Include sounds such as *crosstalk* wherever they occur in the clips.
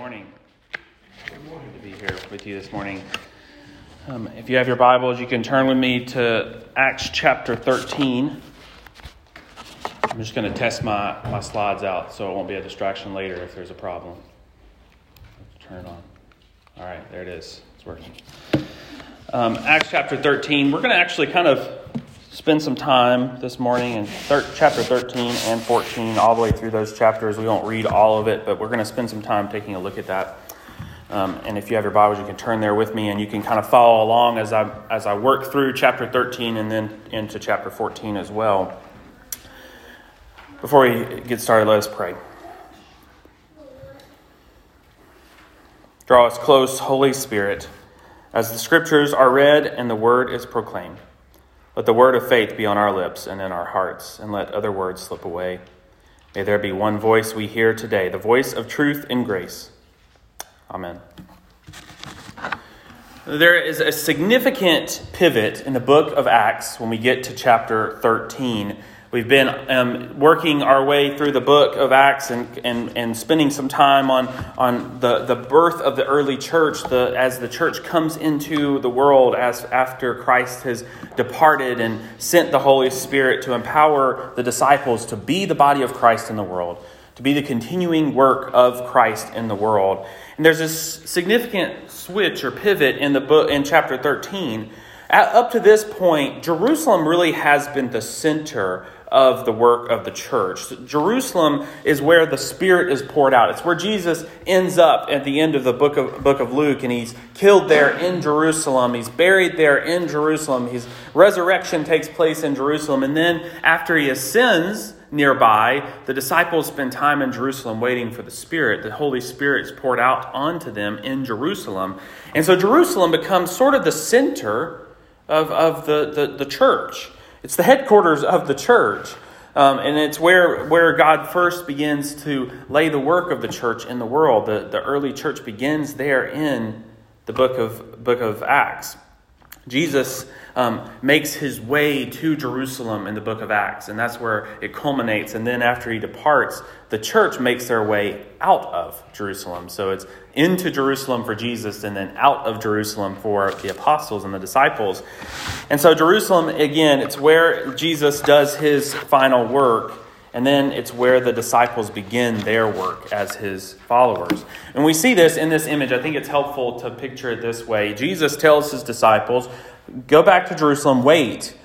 morning. Good morning. to be here with you this morning. Um, if you have your Bibles, you can turn with me to Acts chapter 13. I'm just going to test my, my slides out so it won't be a distraction later if there's a problem. Turn it on. All right, there it is. It's working. Um, Acts chapter 13. We're going to actually kind of spend some time this morning in thir- chapter 13 and 14, all the way through those chapters. We won't read all of it, but we're going to spend some time taking a look at that. Um, and if you have your Bibles, you can turn there with me, and you can kind of follow along as I as I work through chapter 13 and then into chapter 14 as well. Before we get started, let us pray. Draw us close, Holy Spirit, as the Scriptures are read and the Word is proclaimed. Let the word of faith be on our lips and in our hearts, and let other words slip away. May there be one voice we hear today, the voice of truth and grace. Amen. There is a significant pivot in the book of Acts when we get to chapter 13 We've been um, working our way through the book of Acts and, and, and spending some time on, on the, the birth of the early church the, as the church comes into the world as after Christ has departed and sent the Holy Spirit to empower the disciples to be the body of Christ in the world, to be the continuing work of Christ in the world. And there's this significant switch or pivot in the book in chapter 13. At, up to this point, Jerusalem really has been the center of the work of the church. Jerusalem is where the Spirit is poured out. It's where Jesus ends up at the end of the book of, book of Luke, and he's killed there in Jerusalem. He's buried there in Jerusalem. His resurrection takes place in Jerusalem. And then after he ascends nearby, the disciples spend time in Jerusalem waiting for the Spirit. The Holy Spirit is poured out onto them in Jerusalem. And so Jerusalem becomes sort of the center of, of the, the, the church. It's the headquarters of the church. Um, and it's where, where God first begins to lay the work of the church in the world. The, the early church begins there in the book of, book of Acts. Jesus um, makes his way to Jerusalem in the book of Acts, and that's where it culminates. And then after he departs, the church makes their way out of Jerusalem. So it's into Jerusalem for Jesus and then out of Jerusalem for the apostles and the disciples. And so, Jerusalem, again, it's where Jesus does his final work. And then it's where the disciples begin their work as his followers. And we see this in this image. I think it's helpful to picture it this way. Jesus tells his disciples, Go back to Jerusalem, wait.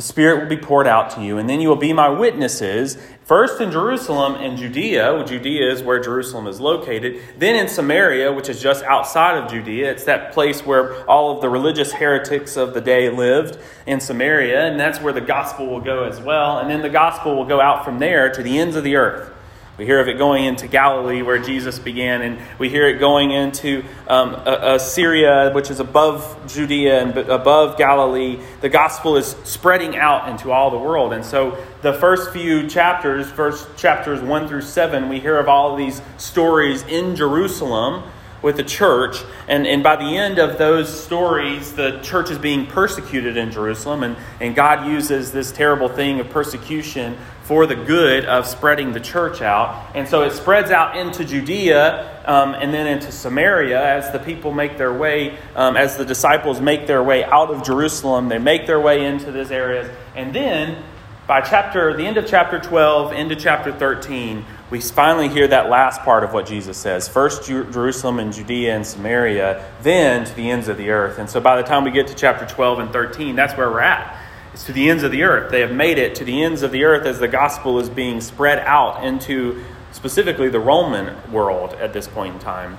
The Spirit will be poured out to you, and then you will be my witnesses, first in Jerusalem and Judea. Judea is where Jerusalem is located. Then in Samaria, which is just outside of Judea. It's that place where all of the religious heretics of the day lived in Samaria, and that's where the gospel will go as well. And then the gospel will go out from there to the ends of the earth. We hear of it going into Galilee, where Jesus began, and we hear it going into um, Syria, which is above Judea and above Galilee. The gospel is spreading out into all the world. And so, the first few chapters, first chapters 1 through 7, we hear of all of these stories in Jerusalem with the church. And, and by the end of those stories, the church is being persecuted in Jerusalem. And, and God uses this terrible thing of persecution for the good of spreading the church out. And so it spreads out into Judea um, and then into Samaria as the people make their way, um, as the disciples make their way out of Jerusalem. They make their way into these areas. And then by chapter, the end of chapter 12 into chapter 13, we finally hear that last part of what Jesus says. First Jerusalem and Judea and Samaria, then to the ends of the earth. And so by the time we get to chapter 12 and 13, that's where we're at. It's to the ends of the earth. They have made it to the ends of the earth as the gospel is being spread out into specifically the Roman world at this point in time.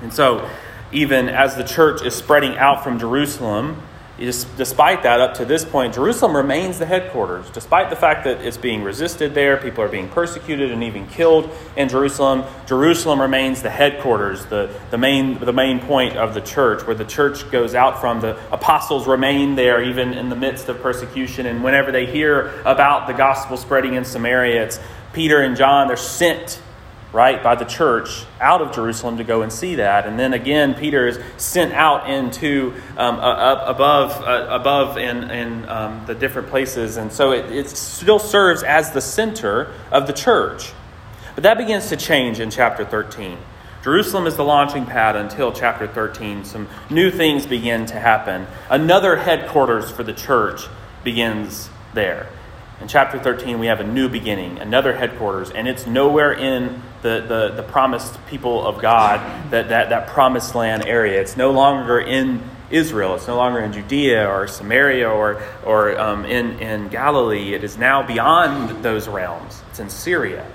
And so, even as the church is spreading out from Jerusalem, despite that, up to this point, Jerusalem remains the headquarters. Despite the fact that it's being resisted there, people are being persecuted and even killed in Jerusalem, Jerusalem remains the headquarters, the, the, main, the main point of the church, where the church goes out from. The apostles remain there even in the midst of persecution. And whenever they hear about the gospel spreading in Samaria, it's Peter and John, they're sent right, by the church out of Jerusalem to go and see that. And then again, Peter is sent out into um, above, uh, above in, in um, the different places. And so it, it still serves as the center of the church. But that begins to change in chapter 13. Jerusalem is the launching pad until chapter 13. Some new things begin to happen. Another headquarters for the church begins there. In chapter 13, we have a new beginning, another headquarters, and it's nowhere in the, the, the promised people of God, that, that, that promised land area. It's no longer in Israel. It's no longer in Judea or Samaria or, or um, in, in Galilee. It is now beyond those realms. It's in Syria.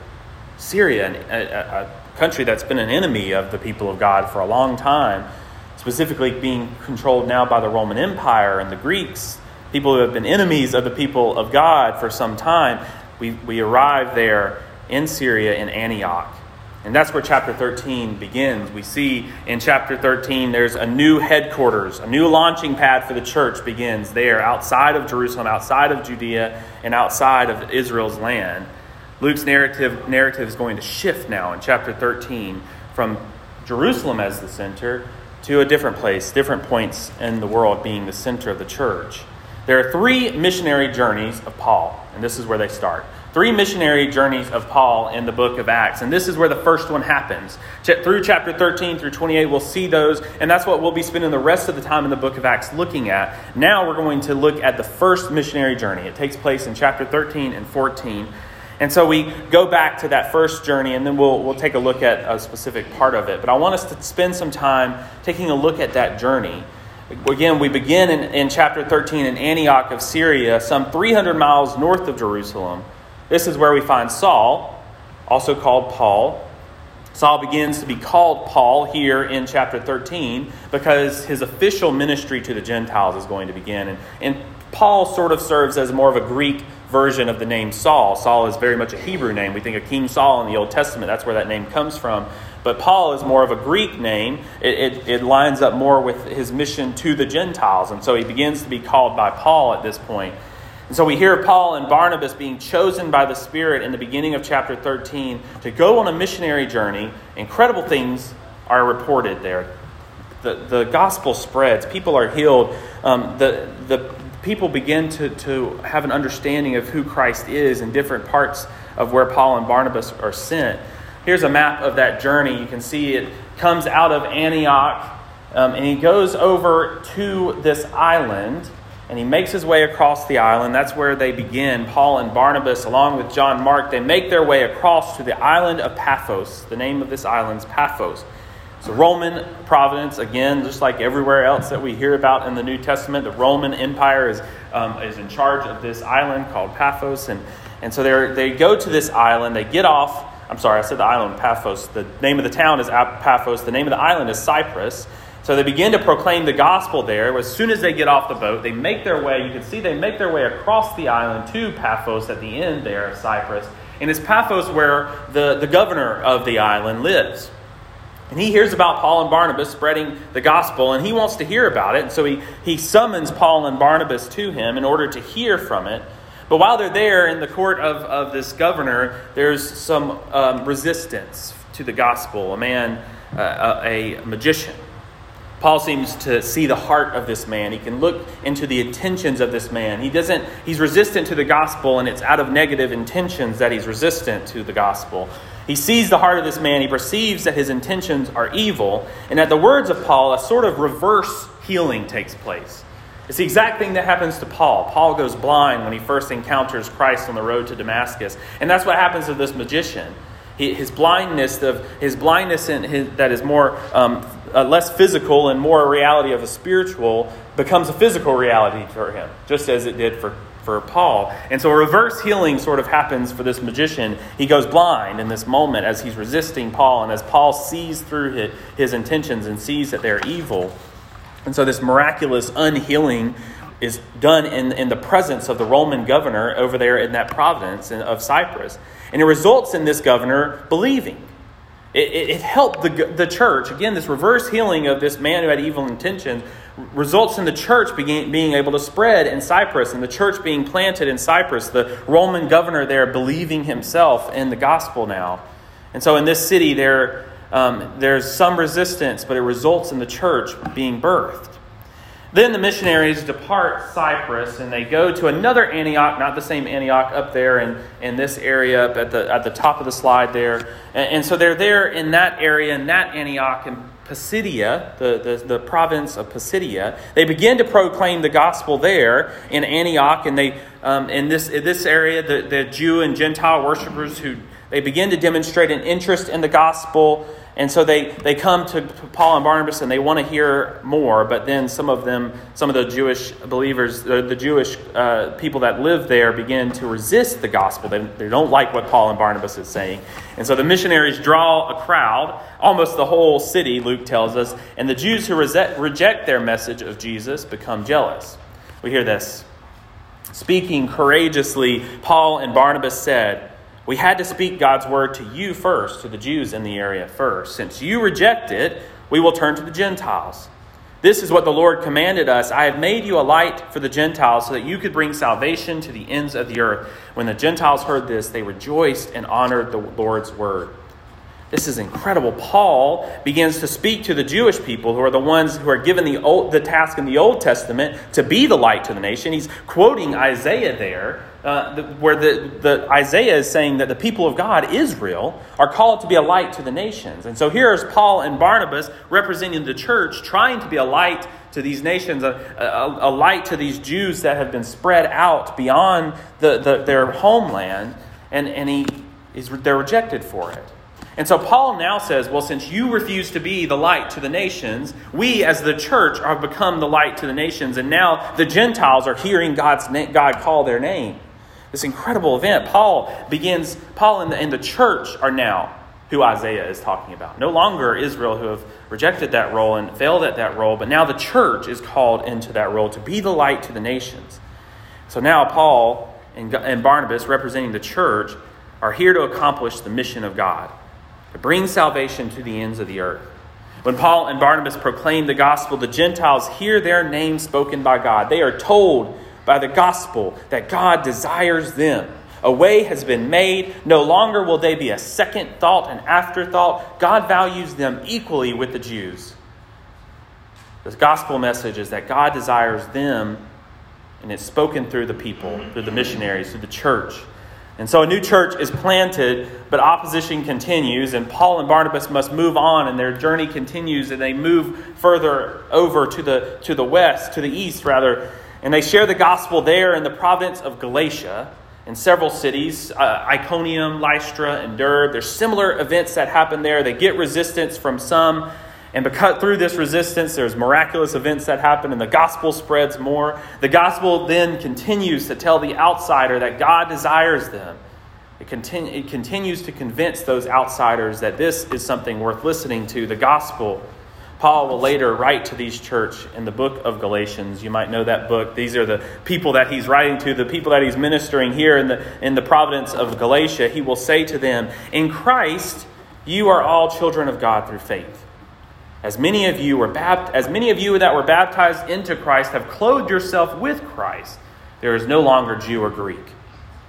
Syria, a, a country that's been an enemy of the people of God for a long time, specifically being controlled now by the Roman Empire and the Greeks, people who have been enemies of the people of God for some time. We, we arrive there in Syria in Antioch. And that's where chapter 13 begins. We see in chapter 13 there's a new headquarters, a new launching pad for the church begins there outside of Jerusalem, outside of Judea, and outside of Israel's land. Luke's narrative, narrative is going to shift now in chapter 13 from Jerusalem as the center to a different place, different points in the world being the center of the church. There are three missionary journeys of Paul, and this is where they start three missionary journeys of Paul in the book of Acts. And this is where the first one happens. Through chapter 13 through 28, we'll see those, and that's what we'll be spending the rest of the time in the book of Acts looking at. Now we're going to look at the first missionary journey. It takes place in chapter 13 and 14. And so we go back to that first journey, and then we'll, we'll take a look at a specific part of it. But I want us to spend some time taking a look at that journey. Again, we begin in, in chapter 13 in Antioch of Syria, some 300 miles north of Jerusalem. This is where we find Saul, also called Paul. Saul begins to be called Paul here in chapter 13 because his official ministry to the Gentiles is going to begin. And, and Paul sort of serves as more of a Greek version of the name Saul. Saul is very much a Hebrew name. We think of King Saul in the Old Testament, that's where that name comes from. But Paul is more of a Greek name. It, it, it, lines up more with his mission to the Gentiles. And so he begins to be called by Paul at this point. And so we hear Paul and Barnabas being chosen by the Spirit in the beginning of chapter 13 to go on a missionary journey. Incredible things are reported there. The, the gospel spreads, people are healed, um, the, the people begin to, to have an understanding of who Christ is in different parts of where Paul and Barnabas are sent. Here's a map of that journey. You can see it comes out of Antioch um, and he goes over to this island and he makes his way across the island. That's where they begin. Paul and Barnabas, along with John Mark, they make their way across to the island of Paphos. The name of this island is Paphos. It's a Roman province, again, just like everywhere else that we hear about in the New Testament. The Roman Empire is, um, is in charge of this island called Paphos. And, and so they go to this island, they get off. I'm sorry, I said the island Paphos. The name of the town is Paphos, the name of the island is Cyprus. So they begin to proclaim the gospel there. As soon as they get off the boat, they make their way, you can see they make their way across the island to Paphos at the end there of Cyprus. And it's Paphos where the, the governor of the island lives. And he hears about Paul and Barnabas spreading the gospel, and he wants to hear about it. And so he, he summons Paul and Barnabas to him in order to hear from it. But while they're there in the court of, of this governor, there's some um, resistance to the gospel. A man, uh, a, a magician, Paul seems to see the heart of this man. He can look into the intentions of this man. He doesn't he's resistant to the gospel and it's out of negative intentions that he's resistant to the gospel. He sees the heart of this man. He perceives that his intentions are evil, and at the words of Paul, a sort of reverse healing takes place. It's the exact thing that happens to Paul. Paul goes blind when he first encounters Christ on the road to Damascus, and that's what happens to this magician. His blindness of his blindness in his, that is more um, uh, less physical and more a reality of a spiritual becomes a physical reality for him, just as it did for, for Paul. And so a reverse healing sort of happens for this magician. He goes blind in this moment as he's resisting Paul, and as Paul sees through his, his intentions and sees that they're evil. And so this miraculous unhealing is done in, in the presence of the Roman governor over there in that province of Cyprus. And it results in this governor believing. It, it, it, helped the, the church. Again, this reverse healing of this man who had evil intentions results in the church being, being able to spread in Cyprus and the church being planted in Cyprus, the Roman governor there believing himself in the gospel now. And so in this city, there, um, there's some resistance, but it results in the church being birthed. Then the missionaries depart Cyprus and they go to another Antioch, not the same Antioch up there in, in this area up at the, at the top of the slide there. And, and so they're there in that area, in that Antioch in Pisidia, the, the, the province of Pisidia. They begin to proclaim the gospel there in Antioch, and they um, in this in this area, the, the Jew and Gentile worshippers who they begin to demonstrate an interest in the gospel and so they, they come to Paul and Barnabas and they want to hear more, but then some of them, some of the Jewish believers, the, the Jewish uh, people that live there begin to resist the gospel. They, they don't like what Paul and Barnabas is saying. And so the missionaries draw a crowd, almost the whole city, Luke tells us, and the Jews who reject their message of Jesus become jealous. We hear this. Speaking courageously, Paul and Barnabas said, we had to speak God's word to you first, to the Jews in the area first. Since you reject it, we will turn to the Gentiles. This is what the Lord commanded us I have made you a light for the Gentiles so that you could bring salvation to the ends of the earth. When the Gentiles heard this, they rejoiced and honored the Lord's word. This is incredible. Paul begins to speak to the Jewish people who are the ones who are given the, old, the task in the Old Testament to be the light to the nation. He's quoting Isaiah there, uh, the, where the, the Isaiah is saying that the people of God, Israel, are called to be a light to the nations. And so here is Paul and Barnabas representing the church, trying to be a light to these nations, a, a, a light to these Jews that have been spread out beyond the, the, their homeland, and, and he, is, they're rejected for it. And so Paul now says, well, since you refuse to be the light to the nations, we as the church have become the light to the nations. And now the Gentiles are hearing God's na- God call their name. This incredible event. Paul begins, Paul and the, and the church are now who Isaiah is talking about. No longer Israel who have rejected that role and failed at that role, but now the church is called into that role to be the light to the nations. So now Paul and, and Barnabas, representing the church, are here to accomplish the mission of God to bring salvation to the ends of the earth. When Paul and Barnabas proclaim the gospel, the Gentiles hear their name spoken by God. They are told by the gospel that God desires them. A way has been made. No longer will they be a second thought, an afterthought. God values them equally with the Jews. The gospel message is that God desires them, and it's spoken through the people, through the missionaries, through the church. And so a new church is planted, but opposition continues, and Paul and Barnabas must move on, and their journey continues, and they move further over to the, to the west, to the east, rather, and they share the gospel there in the province of Galatia, in several cities uh, Iconium, Lystra, and Derbe. There's similar events that happen there. They get resistance from some, and because through this resistance, there's miraculous events that happen, and the gospel spreads more. The gospel then continues to tell the outsider that God desires them. It, continu- it continues to convince those outsiders that this is something worth listening to. The gospel. Paul will later write to these church in the book of Galatians. You might know that book. These are the people that he's writing to, the people that he's ministering here in the, in the province of Galatia. He will say to them, In Christ, you are all children of God through faith. As many of you were bapt- as many of you that were baptized into Christ have clothed yourself with Christ. There is no longer Jew or Greek.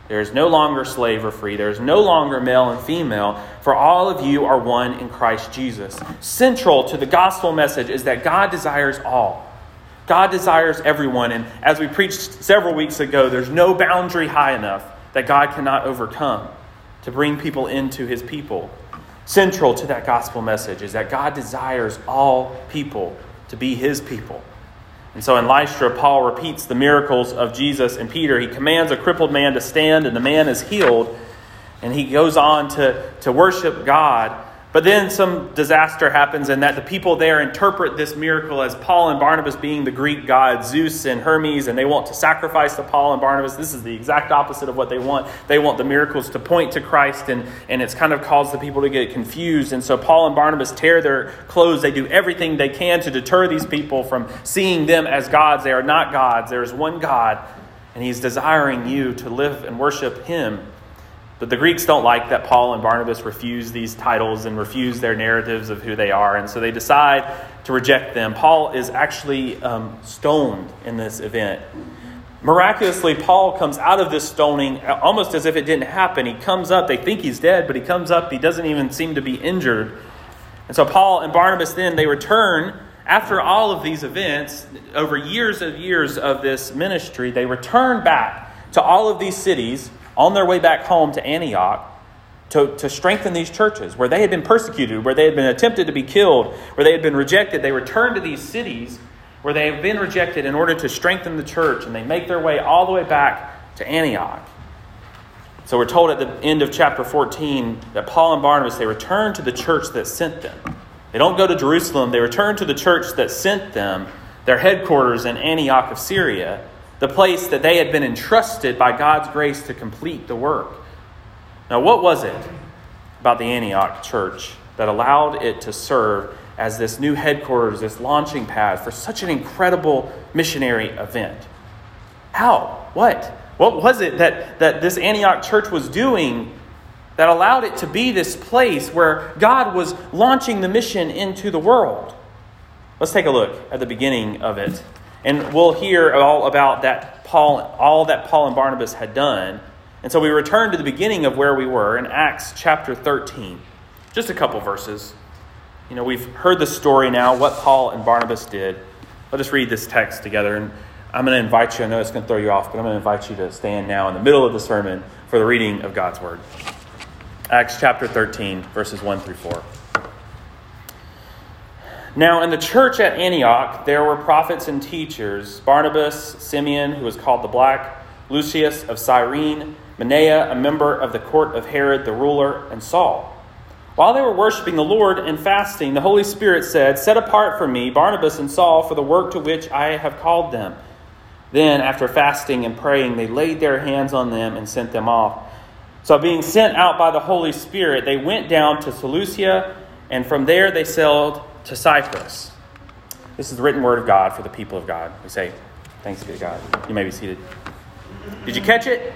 There is no longer slave or free. There is no longer male and female, for all of you are one in Christ Jesus. Central to the gospel message is that God desires all. God desires everyone. And as we preached several weeks ago, there's no boundary high enough that God cannot overcome to bring people into his people central to that gospel message is that God desires all people to be his people. And so in Lystra, Paul repeats the miracles of Jesus and Peter. He commands a crippled man to stand, and the man is healed. And he goes on to, to worship God but then some disaster happens, and that the people there interpret this miracle as Paul and Barnabas being the Greek gods, Zeus and Hermes, and they want to sacrifice to Paul and Barnabas. This is the exact opposite of what they want. They want the miracles to point to Christ, and, and it's kind of caused the people to get confused. And so Paul and Barnabas tear their clothes. They do everything they can to deter these people from seeing them as gods. They are not gods, there is one God, and He's desiring you to live and worship Him. But the Greeks don't like that Paul and Barnabas refuse these titles and refuse their narratives of who they are, and so they decide to reject them. Paul is actually um, stoned in this event. Miraculously, Paul comes out of this stoning almost as if it didn't happen. He comes up, they think he's dead, but he comes up, he doesn't even seem to be injured. And so Paul and Barnabas then, they return after all of these events, over years of years of this ministry, they return back to all of these cities on their way back home to Antioch to, to strengthen these churches where they had been persecuted, where they had been attempted to be killed, where they had been rejected. They returned to these cities where they have been rejected in order to strengthen the church, and they make their way all the way back to Antioch. So we're told at the end of chapter 14 that Paul and Barnabas they return to the church that sent them. They don't go to Jerusalem, they return to the church that sent them, their headquarters in Antioch of Syria, the place that they had been entrusted by God's grace to complete the work. Now, what was it about the Antioch church that allowed it to serve as this new headquarters, this launching pad for such an incredible missionary event? How? What? What was it that, that this Antioch church was doing that allowed it to be this place where God was launching the mission into the world? Let's take a look at the beginning of it. And we'll hear all about that Paul, all that Paul and Barnabas had done. And so we return to the beginning of where we were in Acts chapter 13. Just a couple verses. You know, we've heard the story now, what Paul and Barnabas did. Let us read this text together. And I'm going to invite you, I know it's going to throw you off, but I'm going to invite you to stand now in the middle of the sermon for the reading of God's Word. Acts chapter 13, verses 1 through 4. Now, in the church at Antioch, there were prophets and teachers Barnabas, Simeon, who was called the Black, Lucius of Cyrene, Manaen, a member of the court of Herod the ruler, and Saul. While they were worshiping the Lord and fasting, the Holy Spirit said, Set apart for me Barnabas and Saul for the work to which I have called them. Then, after fasting and praying, they laid their hands on them and sent them off. So, being sent out by the Holy Spirit, they went down to Seleucia, and from there they sailed to Cyprus. This is the written word of God for the people of God. We say, Thanks be to God. You may be seated. Did you catch it?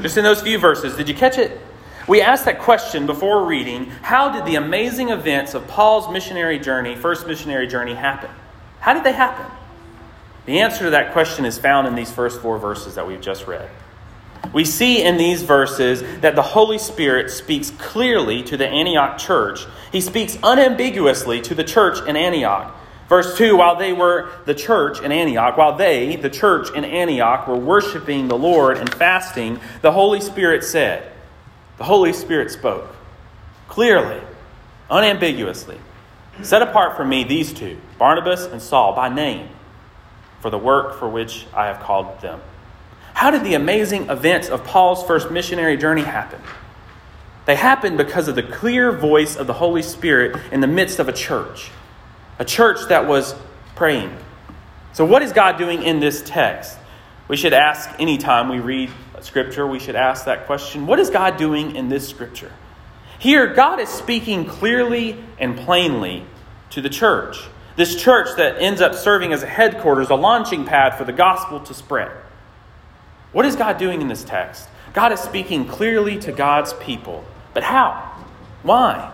Just in those few verses, did you catch it? We asked that question before reading how did the amazing events of Paul's missionary journey, first missionary journey, happen? How did they happen? The answer to that question is found in these first four verses that we've just read. We see in these verses that the Holy Spirit speaks clearly to the Antioch church. He speaks unambiguously to the church in Antioch. Verse 2 While they were the church in Antioch, while they, the church in Antioch, were worshiping the Lord and fasting, the Holy Spirit said, The Holy Spirit spoke clearly, unambiguously, Set apart for me these two, Barnabas and Saul, by name, for the work for which I have called them. How did the amazing events of Paul's first missionary journey happen? They happened because of the clear voice of the Holy Spirit in the midst of a church a church that was praying. So, what is God doing in this text? We should ask anytime we read Scripture, we should ask that question What is God doing in this Scripture? Here, God is speaking clearly and plainly to the church. This church that ends up serving as a headquarters, a launching pad for the gospel to spread. What is God doing in this text? God is speaking clearly to God's people. But how? Why?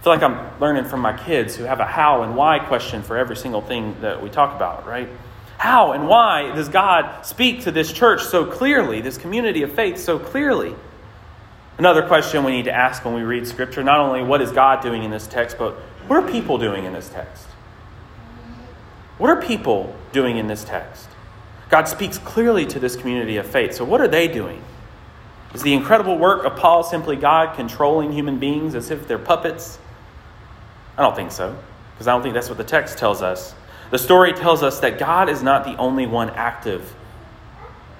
I feel like I'm learning from my kids who have a how and why question for every single thing that we talk about, right? How and why does God speak to this church so clearly, this community of faith so clearly? Another question we need to ask when we read Scripture not only what is God doing in this text, but what are people doing in this text? What are people doing in this text? God speaks clearly to this community of faith. So, what are they doing? Is the incredible work of Paul simply God controlling human beings as if they're puppets? I don't think so, because I don't think that's what the text tells us. The story tells us that God is not the only one active.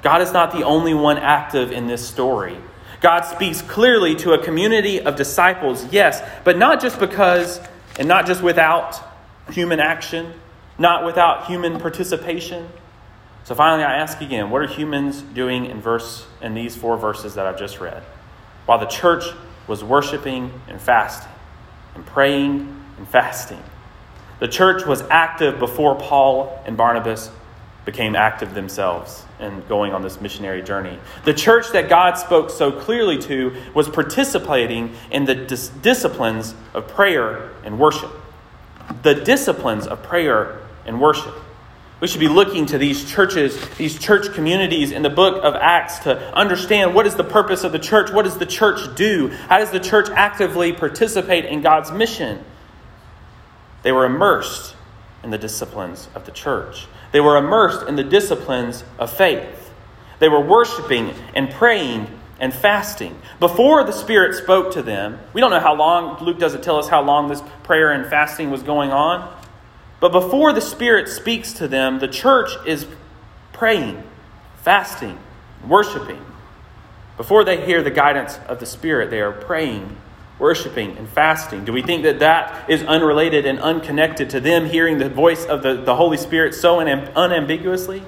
God is not the only one active in this story. God speaks clearly to a community of disciples, yes, but not just because and not just without human action, not without human participation. So finally I ask again, what are humans doing in verse in these four verses that I've just read? While the church was worshiping and fasting and praying and fasting. The church was active before Paul and Barnabas became active themselves in going on this missionary journey. The church that God spoke so clearly to was participating in the dis- disciplines of prayer and worship. The disciplines of prayer and worship. We should be looking to these churches, these church communities in the book of Acts to understand what is the purpose of the church? What does the church do? How does the church actively participate in God's mission? They were immersed in the disciplines of the church. They were immersed in the disciplines of faith. They were worshiping and praying and fasting. Before the Spirit spoke to them, we don't know how long, Luke doesn't tell us how long this prayer and fasting was going on. But before the Spirit speaks to them, the church is praying, fasting, worshiping. Before they hear the guidance of the Spirit, they are praying, worshiping, and fasting. Do we think that that is unrelated and unconnected to them hearing the voice of the, the Holy Spirit so unambiguously?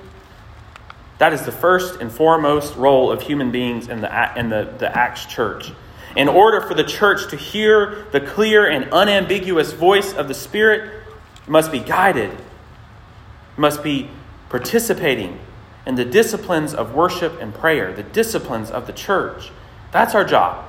That is the first and foremost role of human beings in the, in the, the Acts church. In order for the church to hear the clear and unambiguous voice of the Spirit, must be guided, must be participating in the disciplines of worship and prayer, the disciplines of the church. That's our job.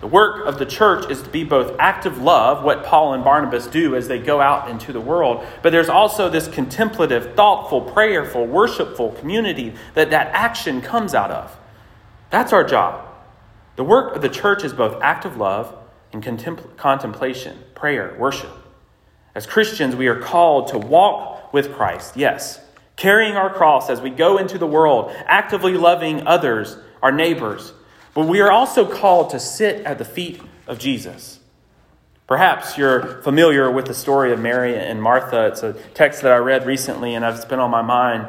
The work of the church is to be both active love, what Paul and Barnabas do as they go out into the world, but there's also this contemplative, thoughtful, prayerful, worshipful community that that action comes out of. That's our job. The work of the church is both active love and contempl- contemplation, prayer, worship. As Christians, we are called to walk with Christ, yes, carrying our cross as we go into the world, actively loving others, our neighbors. But we are also called to sit at the feet of Jesus. Perhaps you're familiar with the story of Mary and Martha. It's a text that I read recently and it's been on my mind.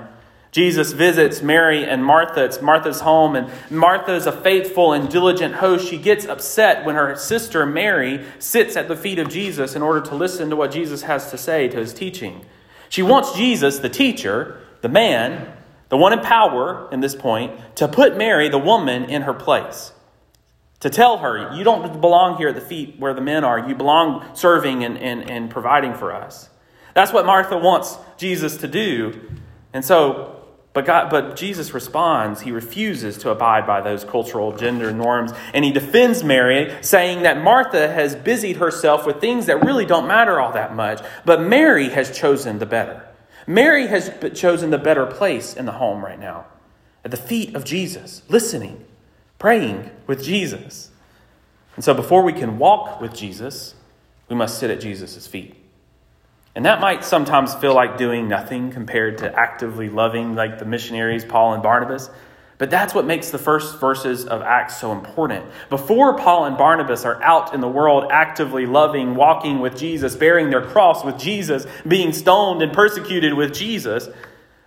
Jesus visits Mary and Martha. It's Martha's home, and Martha is a faithful and diligent host. She gets upset when her sister Mary sits at the feet of Jesus in order to listen to what Jesus has to say to his teaching. She wants Jesus, the teacher, the man, the one in power in this point, to put Mary, the woman, in her place. To tell her, you don't belong here at the feet where the men are. You belong serving and, and, and providing for us. That's what Martha wants Jesus to do. And so but, God, but Jesus responds, he refuses to abide by those cultural gender norms, and he defends Mary, saying that Martha has busied herself with things that really don't matter all that much, but Mary has chosen the better. Mary has chosen the better place in the home right now, at the feet of Jesus, listening, praying with Jesus. And so before we can walk with Jesus, we must sit at Jesus' feet. And that might sometimes feel like doing nothing compared to actively loving, like the missionaries, Paul and Barnabas. But that's what makes the first verses of Acts so important. Before Paul and Barnabas are out in the world actively loving, walking with Jesus, bearing their cross with Jesus, being stoned and persecuted with Jesus,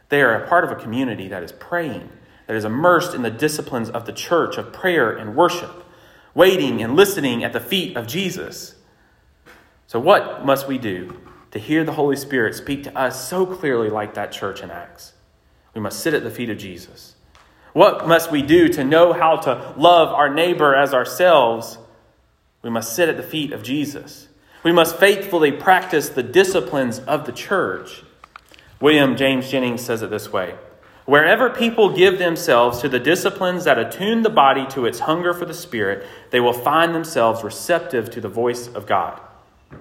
they are a part of a community that is praying, that is immersed in the disciplines of the church of prayer and worship, waiting and listening at the feet of Jesus. So, what must we do to hear the Holy Spirit speak to us so clearly, like that church in Acts. We must sit at the feet of Jesus. What must we do to know how to love our neighbor as ourselves? We must sit at the feet of Jesus. We must faithfully practice the disciplines of the church. William James Jennings says it this way Wherever people give themselves to the disciplines that attune the body to its hunger for the Spirit, they will find themselves receptive to the voice of God. Let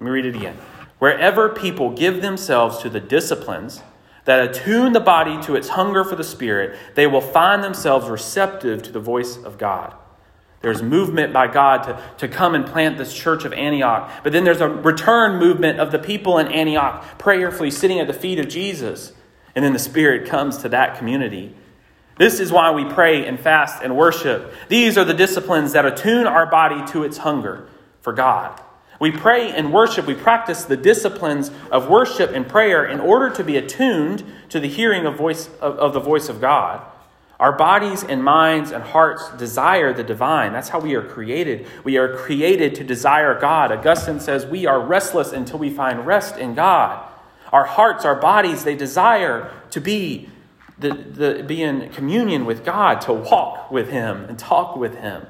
me read it again. Wherever people give themselves to the disciplines that attune the body to its hunger for the Spirit, they will find themselves receptive to the voice of God. There's movement by God to, to come and plant this church of Antioch. But then there's a return movement of the people in Antioch prayerfully sitting at the feet of Jesus. And then the Spirit comes to that community. This is why we pray and fast and worship. These are the disciplines that attune our body to its hunger for God. We pray and worship, we practice the disciplines of worship and prayer in order to be attuned to the hearing of, voice, of, of the voice of God. Our bodies and minds and hearts desire the divine. That's how we are created. We are created to desire God. Augustine says we are restless until we find rest in God. Our hearts, our bodies, they desire to be, the, the, be in communion with God, to walk with Him and talk with Him.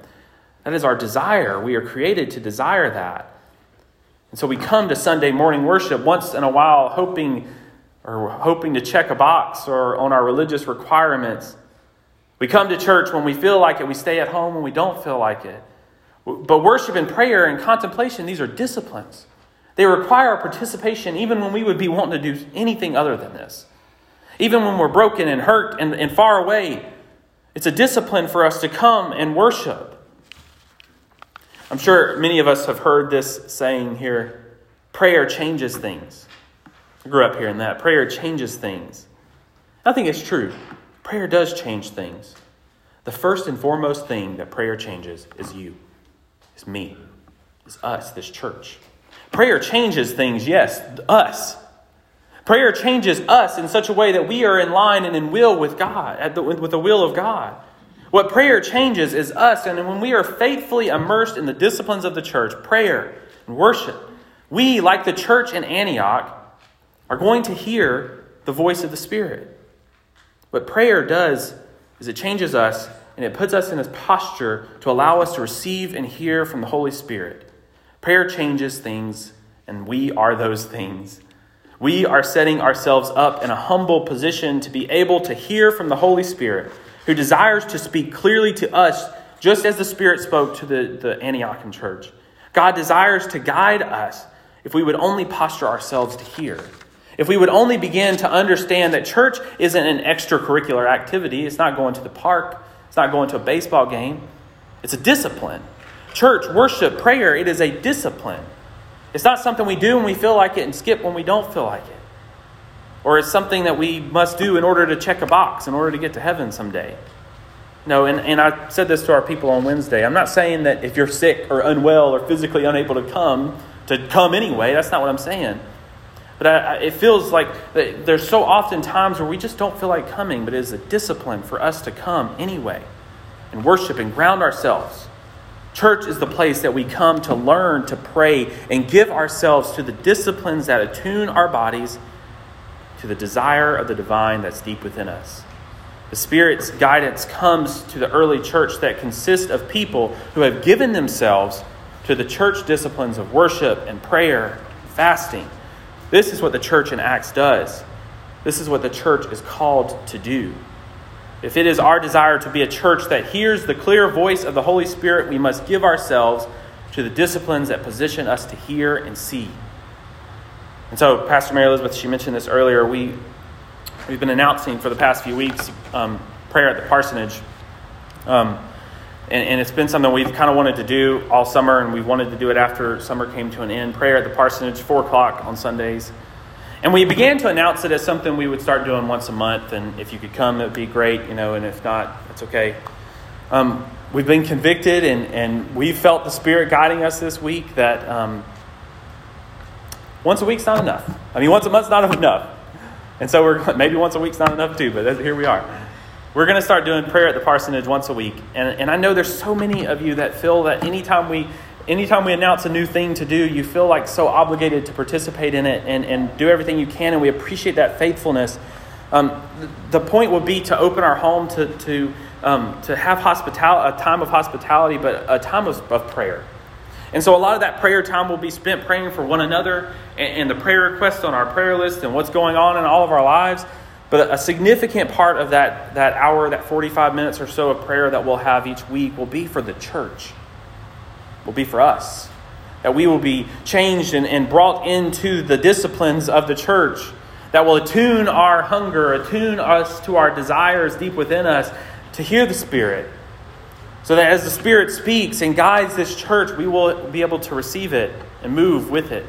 That is our desire. We are created to desire that. And so we come to Sunday morning worship once in a while hoping or hoping to check a box or on our religious requirements. We come to church when we feel like it, we stay at home when we don't feel like it. But worship and prayer and contemplation, these are disciplines. They require our participation even when we would be wanting to do anything other than this. Even when we're broken and hurt and, and far away, it's a discipline for us to come and worship. I'm sure many of us have heard this saying here prayer changes things. I grew up hearing that. Prayer changes things. I think it's true. Prayer does change things. The first and foremost thing that prayer changes is you, it's me, it's us, this church. Prayer changes things, yes, us. Prayer changes us in such a way that we are in line and in will with God, with the will of God. What prayer changes is us, and when we are faithfully immersed in the disciplines of the church, prayer and worship, we, like the church in Antioch, are going to hear the voice of the Spirit. What prayer does is it changes us and it puts us in a posture to allow us to receive and hear from the Holy Spirit. Prayer changes things, and we are those things. We are setting ourselves up in a humble position to be able to hear from the Holy Spirit, who desires to speak clearly to us, just as the Spirit spoke to the, the Antiochian church. God desires to guide us if we would only posture ourselves to hear. If we would only begin to understand that church isn't an extracurricular activity, it's not going to the park, it's not going to a baseball game, it's a discipline. Church, worship, prayer, it is a discipline. It's not something we do when we feel like it and skip when we don't feel like it. Or it's something that we must do in order to check a box, in order to get to heaven someday. No, and, and I said this to our people on Wednesday. I'm not saying that if you're sick or unwell or physically unable to come, to come anyway. That's not what I'm saying. But I, I, it feels like there's so often times where we just don't feel like coming, but it is a discipline for us to come anyway and worship and ground ourselves. Church is the place that we come to learn to pray and give ourselves to the disciplines that attune our bodies to the desire of the divine that's deep within us. The Spirit's guidance comes to the early church that consists of people who have given themselves to the church disciplines of worship and prayer, and fasting. This is what the church in Acts does. This is what the church is called to do. If it is our desire to be a church that hears the clear voice of the Holy Spirit, we must give ourselves to the disciplines that position us to hear and see. And so, Pastor Mary Elizabeth, she mentioned this earlier. We, we've been announcing for the past few weeks um, prayer at the parsonage. Um, and, and, it's been something we've kind of wanted to do all summer, and we wanted to do it after summer came to an end. Prayer at the parsonage, 4 o'clock on Sundays. And we began to announce it as something we would start doing once a month. And if you could come, it would be great, you know, and if not, it's okay. Um, we've been convicted, and, and we felt the Spirit guiding us this week that um, once a week's not enough. I mean, once a month's not *laughs* enough. And so we're *laughs* maybe once a week's not enough too, but here we are. We're going to start doing prayer at the parsonage once a week. And, and I know there's so many of you that feel that anytime we anytime we announce a new thing to do, you feel like so obligated to participate in it and, and do everything you can, and we appreciate that faithfulness. Um, the point would be to open our home to, to, um, to have hospital- a time of hospitality, but a time of, of prayer. And so a lot of that prayer time will be spent praying for one another and, and the prayer requests on our prayer list and what's going on in all of our lives. But a significant part of that, that hour, that 45 minutes or so of prayer that we'll have each week will be for the church, will be for us. That we will be changed and, and brought into the disciplines of the church that will attune our hunger, attune us to our desires deep within us to hear the Spirit. So that as the Spirit speaks and guides this church, we will be able to receive it and move with it.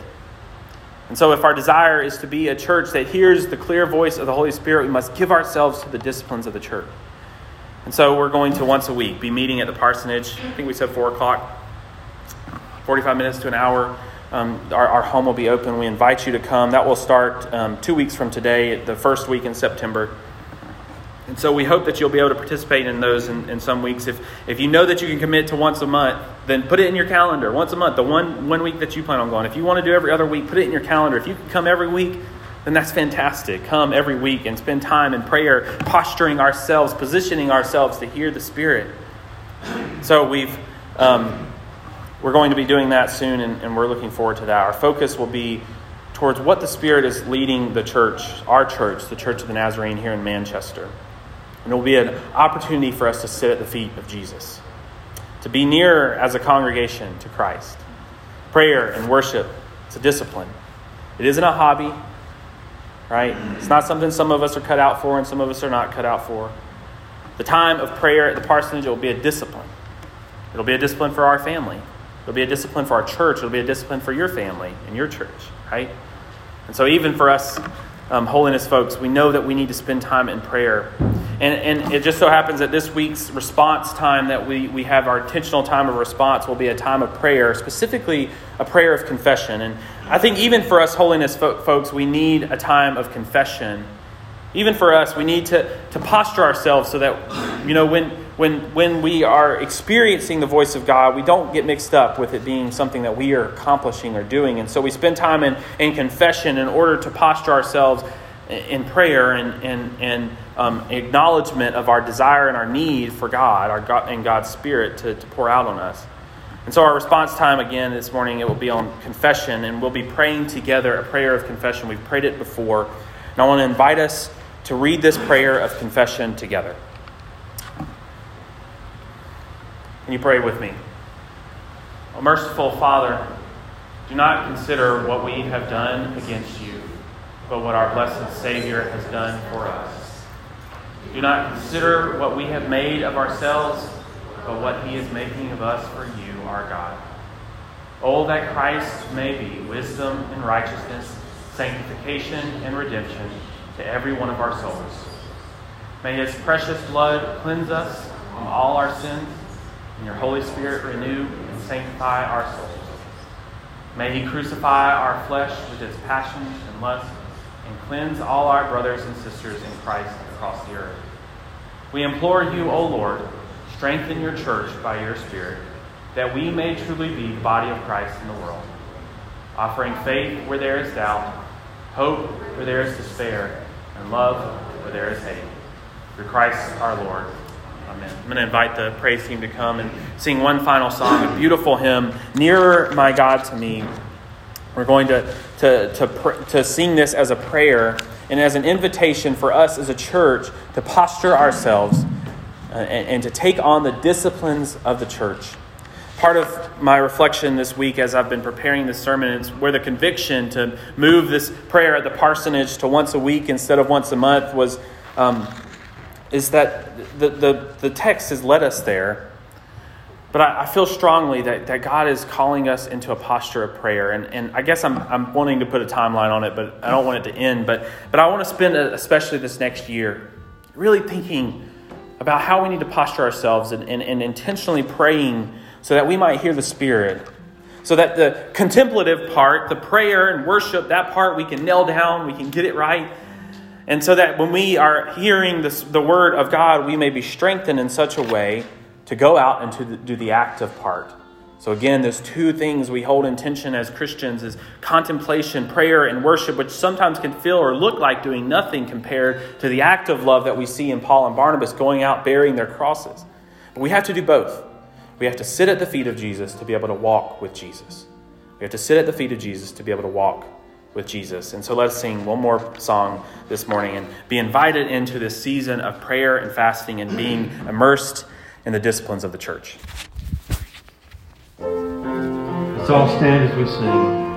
And so, if our desire is to be a church that hears the clear voice of the Holy Spirit, we must give ourselves to the disciplines of the church. And so, we're going to once a week be meeting at the parsonage. I think we said 4 o'clock, 45 minutes to an hour. Um, our, our, home will be open. We invite you to come. That will start um, two weeks from today, the first week in September. And so we hope that you'll be able to participate in those in, in, some weeks. If, if you know that you can commit to once a month, then put it in your calendar once a month, the one, one week that you plan on going. If you want to do every other week, put it in your calendar. If you can come every week, then that's fantastic. Come every week and spend time in prayer, posturing ourselves, positioning ourselves to hear the Spirit. So we've, um, we're going to be doing that soon, and, and we're looking forward to that. Our focus will be towards what the Spirit is leading the church, our church, the Church of the Nazarene here in Manchester. And it will be an opportunity for us to sit at the feet of Jesus, to be near as a congregation to Christ. Prayer and worship, it's a discipline. It isn't a hobby, right? It's not something some of us are cut out for and some of us are not cut out for. The time of prayer at the parsonage will be a discipline. It'll be a discipline for our family. It'll be a discipline for our church. It'll be a discipline for your family and your church, right? And so, even for us, um, holiness folks, we know that we need to spend time in prayer. And, and it just so happens that this week's response time that we, we have our intentional time of response will be a time of prayer, specifically a prayer of confession. And I think even for us holiness fo- folks, we need a time of confession. Even for us, we need to, to posture ourselves so that, you know, when, when, when we are experiencing the voice of God, we don't get mixed up with it being something that we are accomplishing or doing. And so we spend time in, in confession in order to posture ourselves in prayer and, and, and um, acknowledgement of our desire and our need for God, our God and God's Spirit to, to pour out on us. And so our response time again this morning it will be on confession, and we'll be praying together a prayer of confession. We've prayed it before, and I want to invite us to read this prayer of confession together. Can you pray with me? O merciful Father, do not consider what we have done against you but what our blessed Savior has done for us. Do not consider what we have made of ourselves, but what He is making of us for you, our God. Oh, that Christ may be wisdom and righteousness, sanctification and redemption to every one of our souls. May His precious blood cleanse us from all our sins, and your Holy Spirit renew and sanctify our souls. May He crucify our flesh with its passions and lusts and cleanse all our brothers and sisters in Christ across the earth. We implore you, O Lord, strengthen your church by your Spirit, that we may truly be the body of Christ in the world, offering faith where there is doubt, hope where there is despair, and love where there is hate. Through Christ our Lord. Amen. I'm going to invite the praise team to come and sing one final song, a beautiful hymn, Nearer My God to Me. We're going to, to, to, to sing this as a prayer and as an invitation for us as a church to posture ourselves uh, and, and to take on the disciplines of the church. Part of my reflection this week as I've been preparing this sermon is where the conviction to move this prayer at the parsonage to once a week instead of once a month was um, is that the, the, the text has led us there but I, I, feel strongly that, that God is calling us into a posture of prayer. And, and I guess I'm, I'm wanting to put a timeline on it, but I don't want it to end. But, but I want to spend, a, especially this next year, really thinking about how we need to posture ourselves and, and, and intentionally praying so that we might hear the Spirit. So that the contemplative part, the prayer and worship, that part we can nail down, we can get it right. And so that when we are hearing this, the word of God, we may be strengthened in such a way to go out and to do the active part. So again, there's two things we hold in tension as Christians is contemplation, prayer, and worship, which sometimes can feel or look like doing nothing compared to the act of love that we see in Paul and Barnabas going out bearing their crosses. But we have to do both. We have to sit at the feet of Jesus to be able to walk with Jesus. We have to sit at the feet of Jesus to be able to walk with Jesus. And so let's sing one more song this morning and be invited into this season of prayer and fasting and being *clears throat* immersed in the disciplines of the church. Let's all stand as we sing.